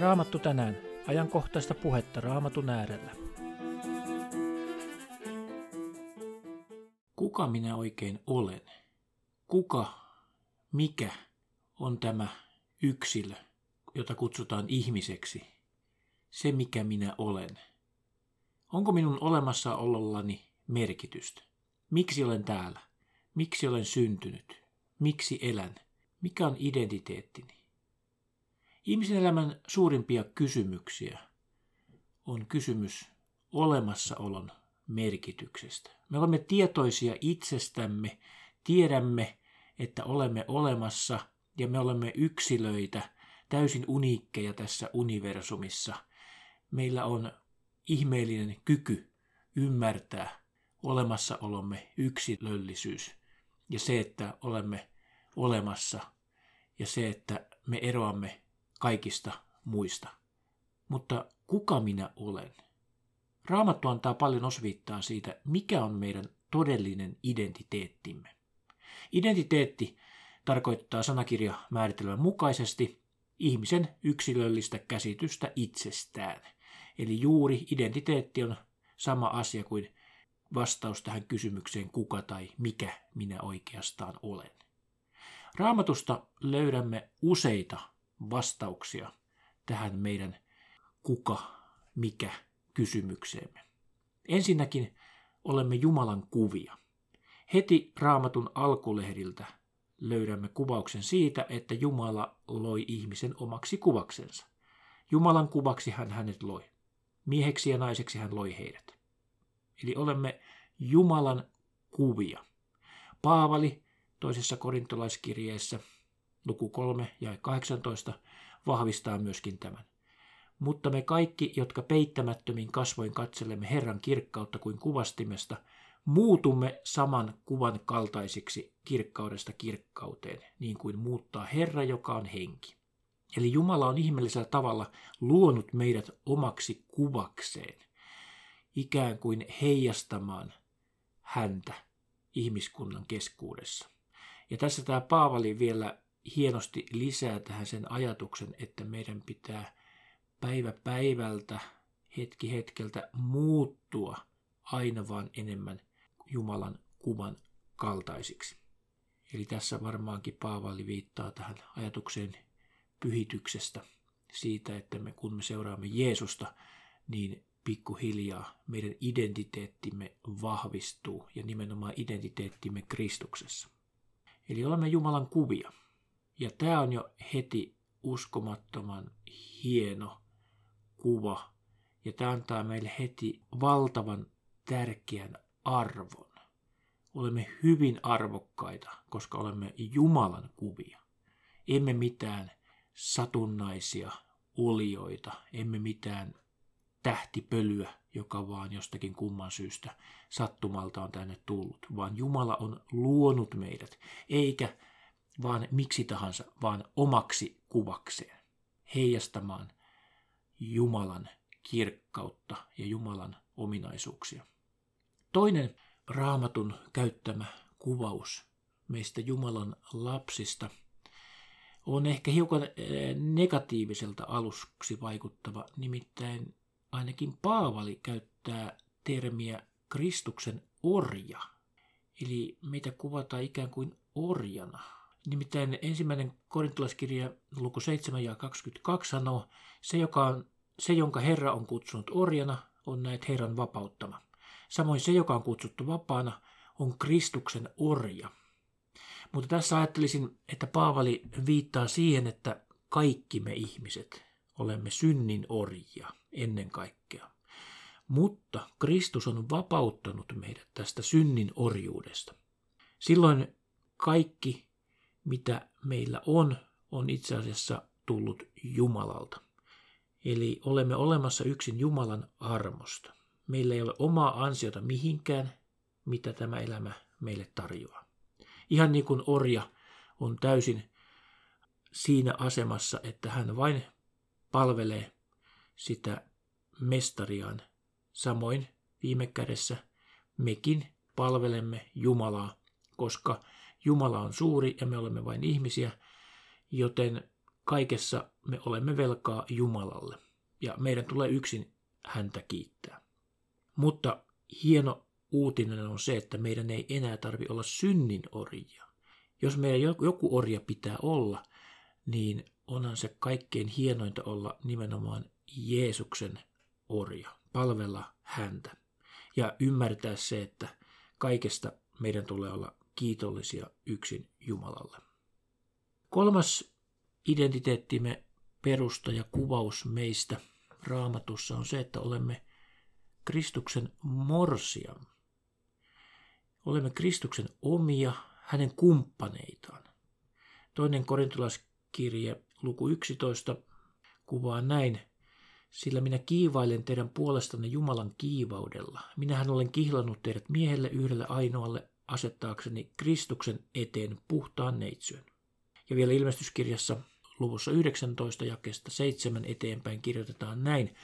Raamattu tänään. Ajankohtaista puhetta Raamatun äärellä. Kuka minä oikein olen? Kuka, mikä on tämä yksilö, jota kutsutaan ihmiseksi? Se, mikä minä olen. Onko minun olemassaolollani merkitystä? Miksi olen täällä? Miksi olen syntynyt? Miksi elän? Mikä on identiteettini? Ihmisen elämän suurimpia kysymyksiä on kysymys olemassaolon merkityksestä. Me olemme tietoisia itsestämme, tiedämme, että olemme olemassa ja me olemme yksilöitä, täysin uniikkeja tässä universumissa. Meillä on ihmeellinen kyky ymmärtää olemassaolomme yksilöllisyys ja se, että olemme olemassa ja se, että me eroamme kaikista muista. Mutta kuka minä olen? Raamattu antaa paljon osviittaa siitä, mikä on meidän todellinen identiteettimme. Identiteetti tarkoittaa sanakirja määritelmän mukaisesti ihmisen yksilöllistä käsitystä itsestään. Eli juuri identiteetti on sama asia kuin vastaus tähän kysymykseen kuka tai mikä minä oikeastaan olen. Raamatusta löydämme useita vastauksia tähän meidän kuka, mikä kysymykseemme. Ensinnäkin olemme Jumalan kuvia. Heti raamatun alkulehdiltä löydämme kuvauksen siitä, että Jumala loi ihmisen omaksi kuvaksensa. Jumalan kuvaksi hän hänet loi. Mieheksi ja naiseksi hän loi heidät. Eli olemme Jumalan kuvia. Paavali toisessa korintolaiskirjeessä luku 3 ja 18 vahvistaa myöskin tämän. Mutta me kaikki, jotka peittämättömin kasvoin katselemme Herran kirkkautta kuin kuvastimesta, muutumme saman kuvan kaltaisiksi kirkkaudesta kirkkauteen, niin kuin muuttaa Herra, joka on henki. Eli Jumala on ihmeellisellä tavalla luonut meidät omaksi kuvakseen, ikään kuin heijastamaan häntä ihmiskunnan keskuudessa. Ja tässä tämä Paavali vielä hienosti lisää tähän sen ajatuksen, että meidän pitää päivä päivältä, hetki hetkeltä muuttua aina vaan enemmän Jumalan kuvan kaltaisiksi. Eli tässä varmaankin Paavali viittaa tähän ajatukseen pyhityksestä, siitä, että me, kun me seuraamme Jeesusta, niin pikkuhiljaa meidän identiteettimme vahvistuu ja nimenomaan identiteettimme Kristuksessa. Eli olemme Jumalan kuvia. Ja tämä on jo heti uskomattoman hieno kuva. Ja tämä antaa meille heti valtavan tärkeän arvon. Olemme hyvin arvokkaita, koska olemme Jumalan kuvia. Emme mitään satunnaisia olioita, emme mitään tähtipölyä, joka vaan jostakin kumman syystä sattumalta on tänne tullut, vaan Jumala on luonut meidät, eikä vaan miksi tahansa, vaan omaksi kuvakseen, heijastamaan Jumalan kirkkautta ja Jumalan ominaisuuksia. Toinen raamatun käyttämä kuvaus meistä Jumalan lapsista on ehkä hiukan eh, negatiiviselta aluksi vaikuttava, nimittäin ainakin Paavali käyttää termiä Kristuksen orja. Eli meitä kuvataan ikään kuin orjana. Nimittäin ensimmäinen korintolaiskirja luku 7 ja 22 sanoo, se, joka on, se jonka Herra on kutsunut orjana, on näet Herran vapauttama. Samoin se, joka on kutsuttu vapaana, on Kristuksen orja. Mutta tässä ajattelisin, että Paavali viittaa siihen, että kaikki me ihmiset olemme synnin orjia ennen kaikkea. Mutta Kristus on vapauttanut meidät tästä synnin orjuudesta. Silloin kaikki mitä meillä on, on itse asiassa tullut Jumalalta. Eli olemme olemassa yksin Jumalan armosta. Meillä ei ole omaa ansiota mihinkään, mitä tämä elämä meille tarjoaa. Ihan niin kuin orja on täysin siinä asemassa, että hän vain palvelee sitä mestariaan. Samoin viime kädessä mekin palvelemme Jumalaa, koska Jumala on suuri ja me olemme vain ihmisiä, joten kaikessa me olemme velkaa Jumalalle ja meidän tulee yksin häntä kiittää. Mutta hieno uutinen on se, että meidän ei enää tarvi olla synnin orjia. Jos meidän joku orja pitää olla, niin onhan se kaikkein hienointa olla nimenomaan Jeesuksen orja, palvella häntä ja ymmärtää se, että kaikesta meidän tulee olla kiitollisia yksin Jumalalle. Kolmas identiteettimme perusta ja kuvaus meistä raamatussa on se, että olemme Kristuksen morsia. Olemme Kristuksen omia, hänen kumppaneitaan. Toinen korintolaiskirje, luku 11, kuvaa näin. Sillä minä kiivailen teidän puolestanne Jumalan kiivaudella. Minähän olen kihlannut teidät miehelle yhdelle ainoalle asettaakseni Kristuksen eteen puhtaan neitsyön. Ja vielä ilmestyskirjassa luvussa 19 jakesta 7 eteenpäin kirjoitetaan näin.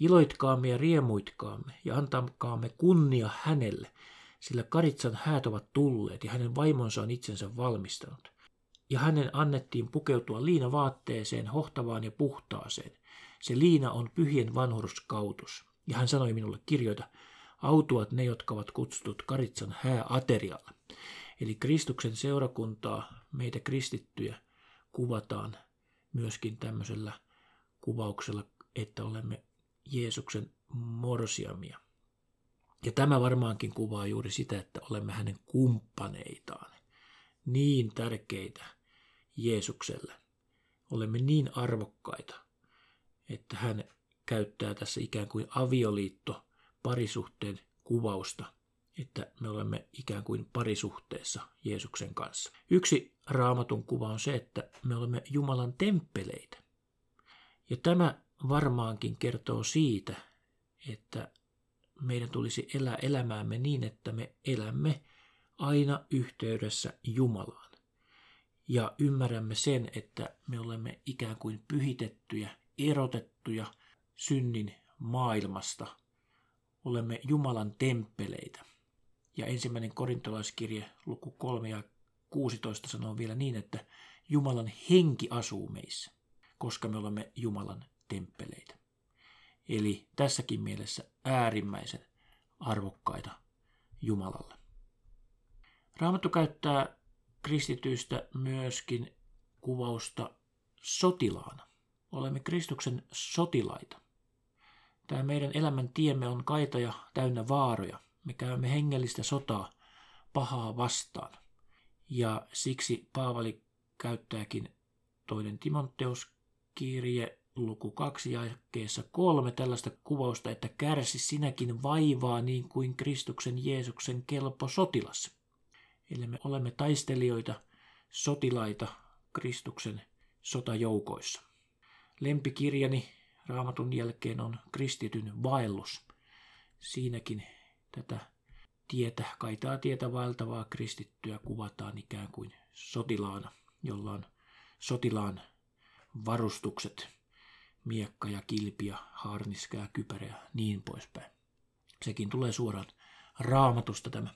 Iloitkaamme ja riemuitkaamme ja antakaamme kunnia hänelle, sillä Karitsan häät ovat tulleet ja hänen vaimonsa on itsensä valmistanut. Ja hänen annettiin pukeutua liinavaatteeseen, hohtavaan ja puhtaaseen. Se liina on pyhien vanhurskautus. Ja hän sanoi minulle, kirjoita, autuat ne, jotka ovat kutsutut Karitsan hääaterialle. Eli Kristuksen seurakuntaa, meitä kristittyjä, kuvataan myöskin tämmöisellä kuvauksella, että olemme Jeesuksen morsiamia. Ja tämä varmaankin kuvaa juuri sitä, että olemme hänen kumppaneitaan. Niin tärkeitä Jeesukselle. Olemme niin arvokkaita, että hän käyttää tässä ikään kuin avioliitto parisuhteen kuvausta, että me olemme ikään kuin parisuhteessa Jeesuksen kanssa. Yksi raamatun kuva on se, että me olemme Jumalan temppeleitä. Ja tämä varmaankin kertoo siitä, että meidän tulisi elää elämäämme niin, että me elämme aina yhteydessä Jumalaan. Ja ymmärrämme sen, että me olemme ikään kuin pyhitettyjä, erotettuja synnin maailmasta. Olemme Jumalan temppeleitä. Ja ensimmäinen korintolaiskirje, luku 3 ja 16 sanoo vielä niin, että Jumalan henki asuu meissä, koska me olemme Jumalan temppeleitä. Eli tässäkin mielessä äärimmäisen arvokkaita Jumalalle. Raamattu käyttää kristityistä myöskin kuvausta sotilaana. Olemme Kristuksen sotilaita. Tämä meidän elämän tiemme on kaita ja täynnä vaaroja. Me käymme hengellistä sotaa pahaa vastaan. Ja siksi Paavali käyttääkin toinen Timoteus kirje luku 2 jakeessa 3 tällaista kuvausta, että kärsi sinäkin vaivaa niin kuin Kristuksen Jeesuksen kelpo sotilas. Eli me olemme taistelijoita, sotilaita Kristuksen sotajoukoissa. Lempikirjani raamatun jälkeen on kristityn vaellus. Siinäkin tätä tietä, kaitaa tietä vaeltavaa kristittyä kuvataan ikään kuin sotilaana, jolla on sotilaan varustukset, miekka ja kilpi ja ja kypärä ja niin poispäin. Sekin tulee suoraan raamatusta tämä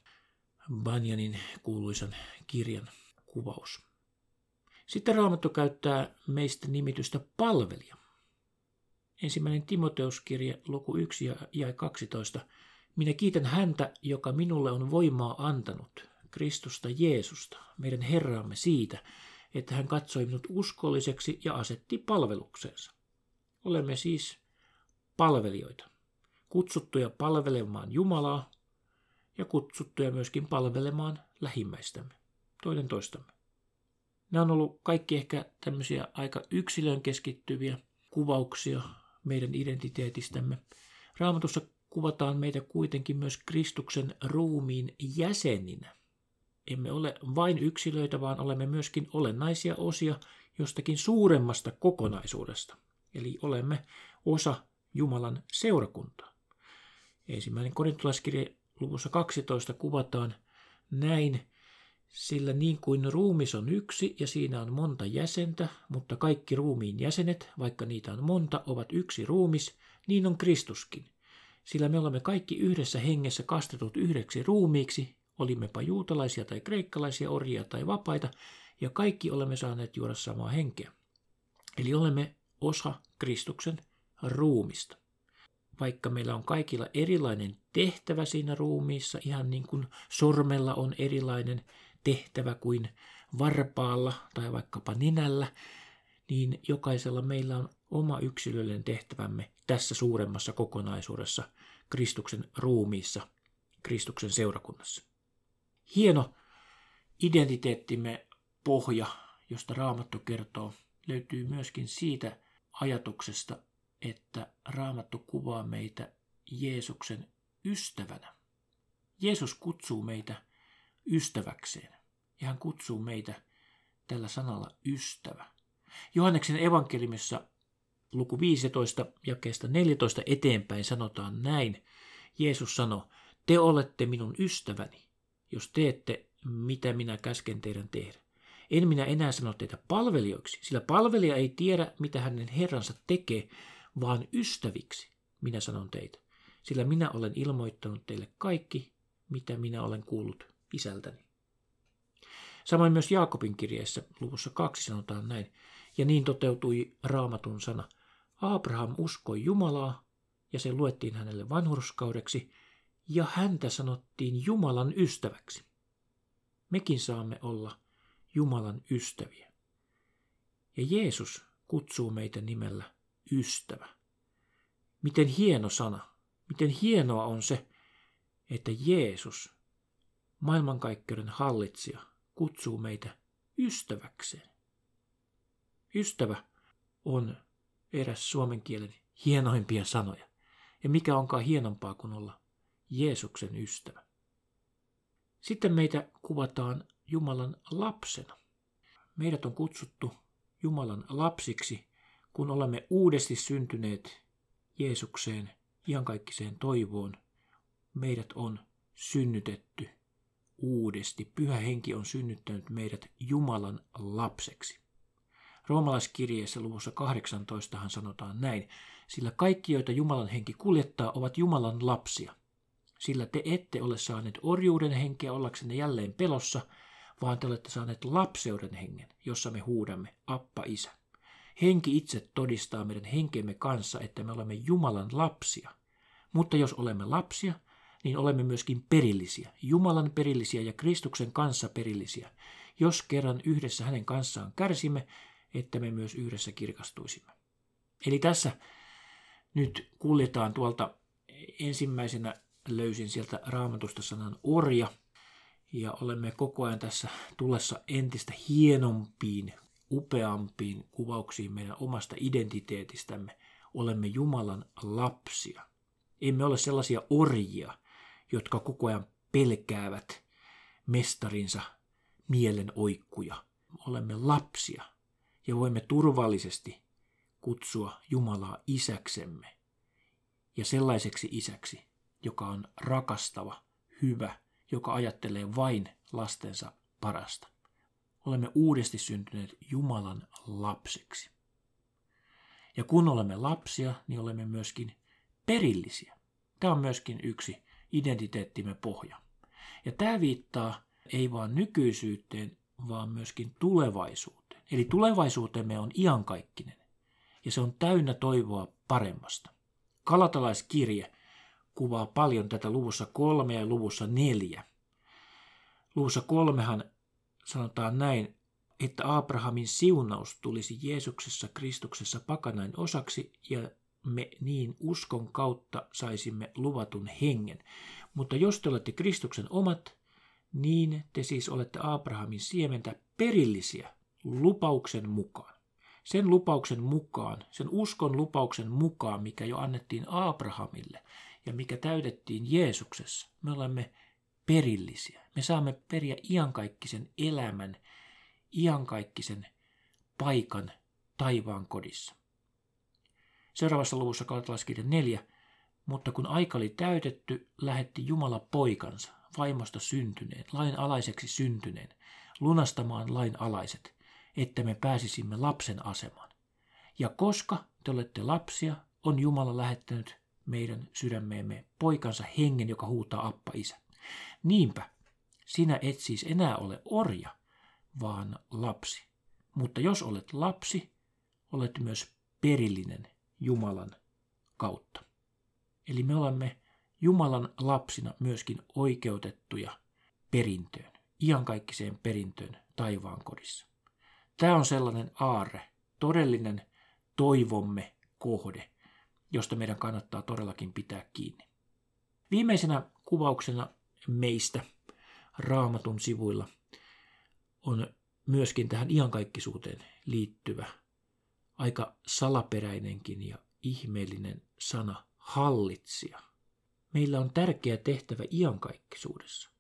Banjanin kuuluisan kirjan kuvaus. Sitten raamattu käyttää meistä nimitystä palvelija. Ensimmäinen Timoteuskirje, luku 1 ja 12. Minä kiitän häntä, joka minulle on voimaa antanut, Kristusta Jeesusta, meidän Herramme siitä, että hän katsoi minut uskolliseksi ja asetti palvelukseensa. Olemme siis palvelijoita, kutsuttuja palvelemaan Jumalaa ja kutsuttuja myöskin palvelemaan lähimmäistämme, toinen toistamme. Nämä on ollut kaikki ehkä tämmöisiä aika yksilön keskittyviä kuvauksia meidän identiteetistämme. Raamatussa kuvataan meitä kuitenkin myös Kristuksen ruumiin jäseninä. Emme ole vain yksilöitä, vaan olemme myöskin olennaisia osia jostakin suuremmasta kokonaisuudesta. Eli olemme osa Jumalan seurakuntaa. Ensimmäinen korintolaiskirje luvussa 12 kuvataan näin, sillä niin kuin ruumis on yksi ja siinä on monta jäsentä, mutta kaikki ruumiin jäsenet, vaikka niitä on monta, ovat yksi ruumis, niin on Kristuskin. Sillä me olemme kaikki yhdessä hengessä kastetut yhdeksi ruumiiksi, olimmepa juutalaisia tai kreikkalaisia, orjia tai vapaita, ja kaikki olemme saaneet juoda samaa henkeä. Eli olemme osa Kristuksen ruumista. Vaikka meillä on kaikilla erilainen tehtävä siinä ruumiissa, ihan niin kuin sormella on erilainen tehtävä kuin varpaalla tai vaikkapa ninällä, niin jokaisella meillä on oma yksilöllinen tehtävämme tässä suuremmassa kokonaisuudessa Kristuksen ruumiissa, Kristuksen seurakunnassa. Hieno identiteettimme pohja, josta Raamattu kertoo, löytyy myöskin siitä ajatuksesta, että Raamattu kuvaa meitä Jeesuksen ystävänä. Jeesus kutsuu meitä ystäväkseen ja hän kutsuu meitä tällä sanalla ystävä. Johanneksen evankeliumissa luku 15 jakeesta 14 eteenpäin sanotaan näin. Jeesus sanoi, te olette minun ystäväni, jos teette mitä minä käsken teidän tehdä. En minä enää sano teitä palvelijoiksi, sillä palvelija ei tiedä, mitä hänen herransa tekee, vaan ystäviksi minä sanon teitä. Sillä minä olen ilmoittanut teille kaikki, mitä minä olen kuullut isältäni. Samoin myös Jaakobin kirjeessä luvussa kaksi sanotaan näin, ja niin toteutui raamatun sana. Abraham uskoi Jumalaa, ja se luettiin hänelle vanhurskaudeksi, ja häntä sanottiin Jumalan ystäväksi. Mekin saamme olla Jumalan ystäviä. Ja Jeesus kutsuu meitä nimellä ystävä. Miten hieno sana, miten hienoa on se, että Jeesus, maailmankaikkeuden hallitsija, kutsuu meitä ystäväkseen. Ystävä on eräs suomen kielen hienoimpia sanoja. Ja mikä onkaan hienompaa kuin olla Jeesuksen ystävä. Sitten meitä kuvataan Jumalan lapsena. Meidät on kutsuttu Jumalan lapsiksi, kun olemme uudesti syntyneet Jeesukseen, iankaikkiseen toivoon. Meidät on synnytetty uudesti. Pyhä henki on synnyttänyt meidät Jumalan lapseksi. Roomalaiskirjeessä luvussa 18 sanotaan näin, sillä kaikki, joita Jumalan henki kuljettaa, ovat Jumalan lapsia. Sillä te ette ole saaneet orjuuden henkeä ollaksenne jälleen pelossa, vaan te olette saaneet lapseuden hengen, jossa me huudamme, Appa Isä. Henki itse todistaa meidän henkemme kanssa, että me olemme Jumalan lapsia. Mutta jos olemme lapsia, niin olemme myöskin perillisiä, Jumalan perillisiä ja Kristuksen kanssa perillisiä, jos kerran yhdessä hänen kanssaan kärsimme, että me myös yhdessä kirkastuisimme. Eli tässä nyt kuljetaan tuolta ensimmäisenä löysin sieltä raamatusta sanan orja, ja olemme koko ajan tässä tullessa entistä hienompiin, upeampiin kuvauksiin meidän omasta identiteetistämme. Olemme Jumalan lapsia. Emme ole sellaisia orjia, jotka koko ajan pelkäävät mestarinsa mielen oikkuja. Olemme lapsia ja voimme turvallisesti kutsua Jumalaa isäksemme ja sellaiseksi isäksi, joka on rakastava, hyvä, joka ajattelee vain lastensa parasta. Olemme uudesti syntyneet Jumalan lapsiksi. Ja kun olemme lapsia, niin olemme myöskin perillisiä. Tämä on myöskin yksi identiteettimme pohja. Ja tämä viittaa ei vain nykyisyyteen, vaan myöskin tulevaisuuteen. Eli tulevaisuutemme on iankaikkinen ja se on täynnä toivoa paremmasta. Kalatalaiskirje kuvaa paljon tätä luvussa kolme ja luvussa neljä. Luvussa kolmehan sanotaan näin, että Abrahamin siunaus tulisi Jeesuksessa Kristuksessa pakanain osaksi ja me niin uskon kautta saisimme luvatun hengen. Mutta jos te olette Kristuksen omat, niin te siis olette Abrahamin siementä perillisiä lupauksen mukaan. Sen lupauksen mukaan, sen uskon lupauksen mukaan, mikä jo annettiin Abrahamille ja mikä täydettiin Jeesuksessa, me olemme perillisiä. Me saamme periä iankaikkisen elämän, iankaikkisen paikan taivaan kodissa. Seuraavassa luvussa kaltalaiskirja 4. Mutta kun aika oli täytetty, lähetti Jumala poikansa, vaimosta syntyneen, lain alaiseksi syntyneen, lunastamaan lain alaiset, että me pääsisimme lapsen asemaan. Ja koska te olette lapsia, on Jumala lähettänyt meidän sydämeemme poikansa hengen, joka huutaa appa isä. Niinpä, sinä et siis enää ole orja, vaan lapsi. Mutta jos olet lapsi, olet myös perillinen Jumalan kautta. Eli me olemme Jumalan lapsina myöskin oikeutettuja perintöön, iankaikkiseen perintöön taivaan kodissa. Tämä on sellainen aarre, todellinen toivomme kohde, josta meidän kannattaa todellakin pitää kiinni. Viimeisenä kuvauksena meistä raamatun sivuilla on myöskin tähän iankaikkisuuteen liittyvä aika salaperäinenkin ja ihmeellinen sana hallitsija. Meillä on tärkeä tehtävä iankaikkisuudessa.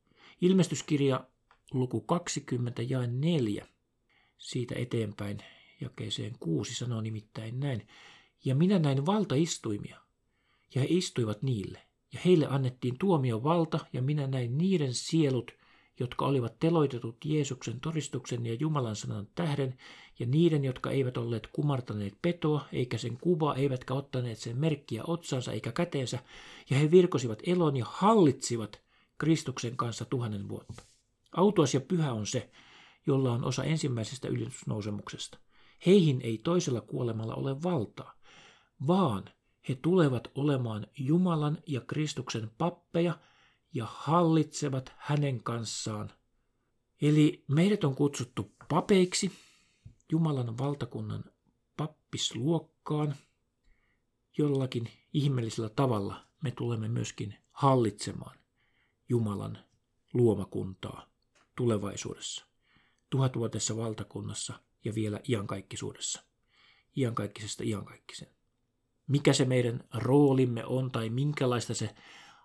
Ilmestyskirja luku 20 ja 4 siitä eteenpäin jakeeseen 6 sanoo nimittäin näin. Ja minä näin valtaistuimia, ja he istuivat niille, ja heille annettiin tuomio valta, ja minä näin niiden sielut, jotka olivat teloitetut Jeesuksen todistuksen ja Jumalan sanan tähden, ja niiden, jotka eivät olleet kumartaneet petoa, eikä sen kuva, eivätkä ottaneet sen merkkiä otsansa eikä käteensä, ja he virkosivat elon ja hallitsivat Kristuksen kanssa tuhannen vuotta. Autuas ja pyhä on se, jolla on osa ensimmäisestä ylitysnousemuksesta. Heihin ei toisella kuolemalla ole valtaa, vaan he tulevat olemaan Jumalan ja Kristuksen pappeja ja hallitsevat hänen kanssaan. Eli meidät on kutsuttu papeiksi, Jumalan valtakunnan pappisluokkaan. Jollakin ihmeellisellä tavalla me tulemme myöskin hallitsemaan Jumalan luomakuntaa tulevaisuudessa, tuhatvuotisessa valtakunnassa ja vielä iankaikkisuudessa, iankaikkisesta iankaikkisen. Mikä se meidän roolimme on tai minkälaista se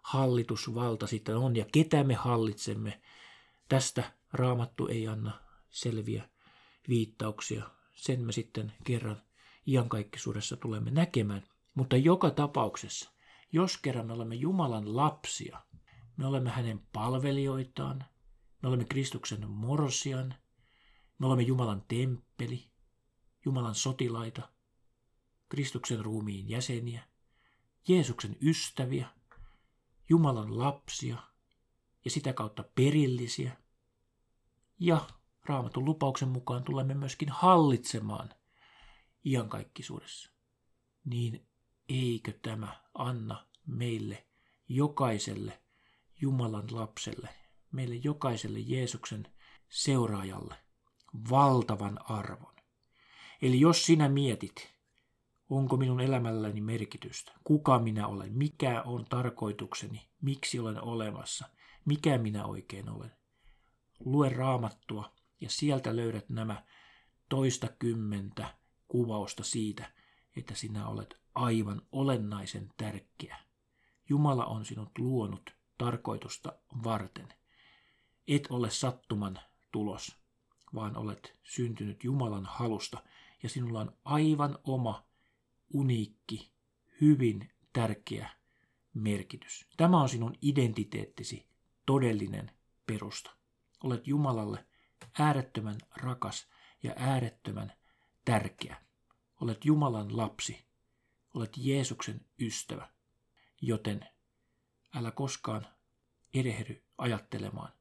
hallitusvalta sitten on ja ketä me hallitsemme, tästä raamattu ei anna selviä viittauksia. Sen me sitten kerran iankaikkisuudessa tulemme näkemään. Mutta joka tapauksessa, jos kerran me olemme Jumalan lapsia, me olemme hänen palvelijoitaan, me olemme Kristuksen morsian, me olemme Jumalan temppeli, Jumalan sotilaita, Kristuksen ruumiin jäseniä, Jeesuksen ystäviä, Jumalan lapsia ja sitä kautta perillisiä. Ja raamatun lupauksen mukaan tulemme myöskin hallitsemaan iankaikkisuudessa. Niin eikö tämä anna meille jokaiselle Jumalan lapselle, meille jokaiselle Jeesuksen seuraajalle valtavan arvon. Eli jos sinä mietit, onko minun elämälläni merkitystä, kuka minä olen, mikä on tarkoitukseni, miksi olen olemassa, mikä minä oikein olen, lue raamattua ja sieltä löydät nämä toista kymmentä kuvausta siitä, että sinä olet aivan olennaisen tärkeä. Jumala on sinut luonut tarkoitusta varten. Et ole sattuman tulos, vaan olet syntynyt Jumalan halusta ja sinulla on aivan oma, uniikki, hyvin tärkeä merkitys. Tämä on sinun identiteettisi todellinen perusta. Olet Jumalalle äärettömän rakas ja äärettömän tärkeä. Olet Jumalan lapsi. Olet Jeesuksen ystävä. Joten älä koskaan erehdy ajattelemaan,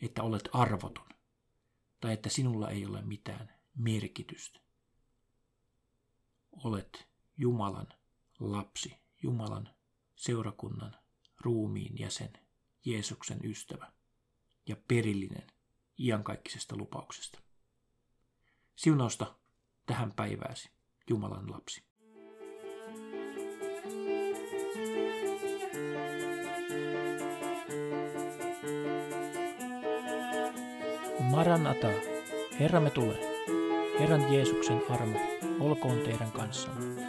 että olet arvoton tai että sinulla ei ole mitään merkitystä. Olet Jumalan lapsi, Jumalan seurakunnan ruumiin jäsen, Jeesuksen ystävä ja perillinen iankaikkisesta lupauksesta. Siunausta tähän päivääsi, Jumalan lapsi. Maranata, Herramme tulee. Herran Jeesuksen armo olkoon teidän kanssanne.